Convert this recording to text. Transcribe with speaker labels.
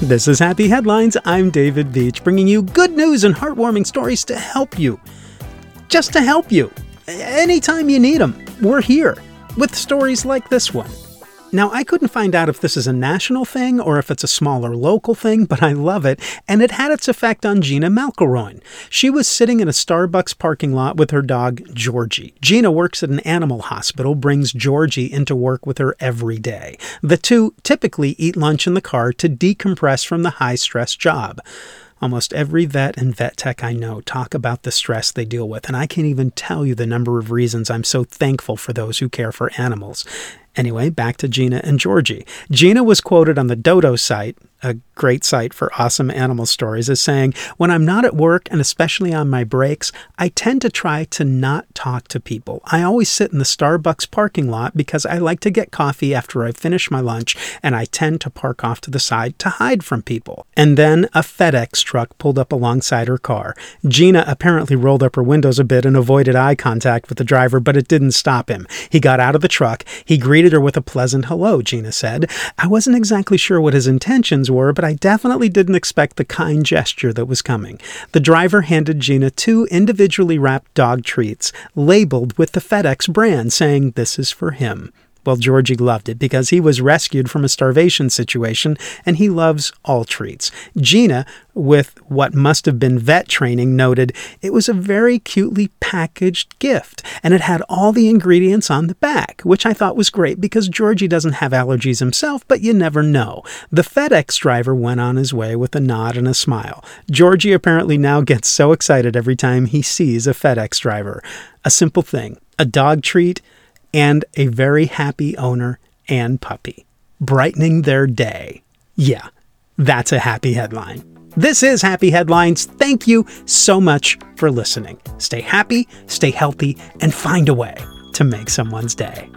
Speaker 1: This is Happy Headlines. I'm David Beach, bringing you good news and heartwarming stories to help you. Just to help you. Anytime you need them, we're here with stories like this one. Now, I couldn't find out if this is a national thing or if it's a smaller local thing, but I love it, and it had its effect on Gina McElroy. She was sitting in a Starbucks parking lot with her dog, Georgie. Gina works at an animal hospital, brings Georgie into work with her every day. The two typically eat lunch in the car to decompress from the high stress job. Almost every vet and vet tech I know talk about the stress they deal with, and I can't even tell you the number of reasons I'm so thankful for those who care for animals. Anyway, back to Gina and Georgie. Gina was quoted on the Dodo site, a great site for awesome animal stories, is saying, When I'm not at work and especially on my breaks, I tend to try to not talk to people. I always sit in the Starbucks parking lot because I like to get coffee after I finish my lunch and I tend to park off to the side to hide from people. And then a FedEx truck pulled up alongside her car. Gina apparently rolled up her windows a bit and avoided eye contact with the driver, but it didn't stop him. He got out of the truck, he greeted her with a pleasant hello, Gina said. I wasn't exactly sure what his intentions were, but I definitely didn't expect the kind gesture that was coming. The driver handed Gina two individually wrapped dog treats, labeled with the FedEx brand, saying, This is for him. Well, Georgie loved it because he was rescued from a starvation situation and he loves all treats. Gina, with what must have been vet training, noted it was a very cutely packaged gift and it had all the ingredients on the back, which I thought was great because Georgie doesn't have allergies himself, but you never know. The FedEx driver went on his way with a nod and a smile. Georgie apparently now gets so excited every time he sees a FedEx driver. A simple thing, a dog treat and a very happy owner and puppy, brightening their day. Yeah, that's a happy headline. This is Happy Headlines. Thank you so much for listening. Stay happy, stay healthy, and find a way to make someone's day.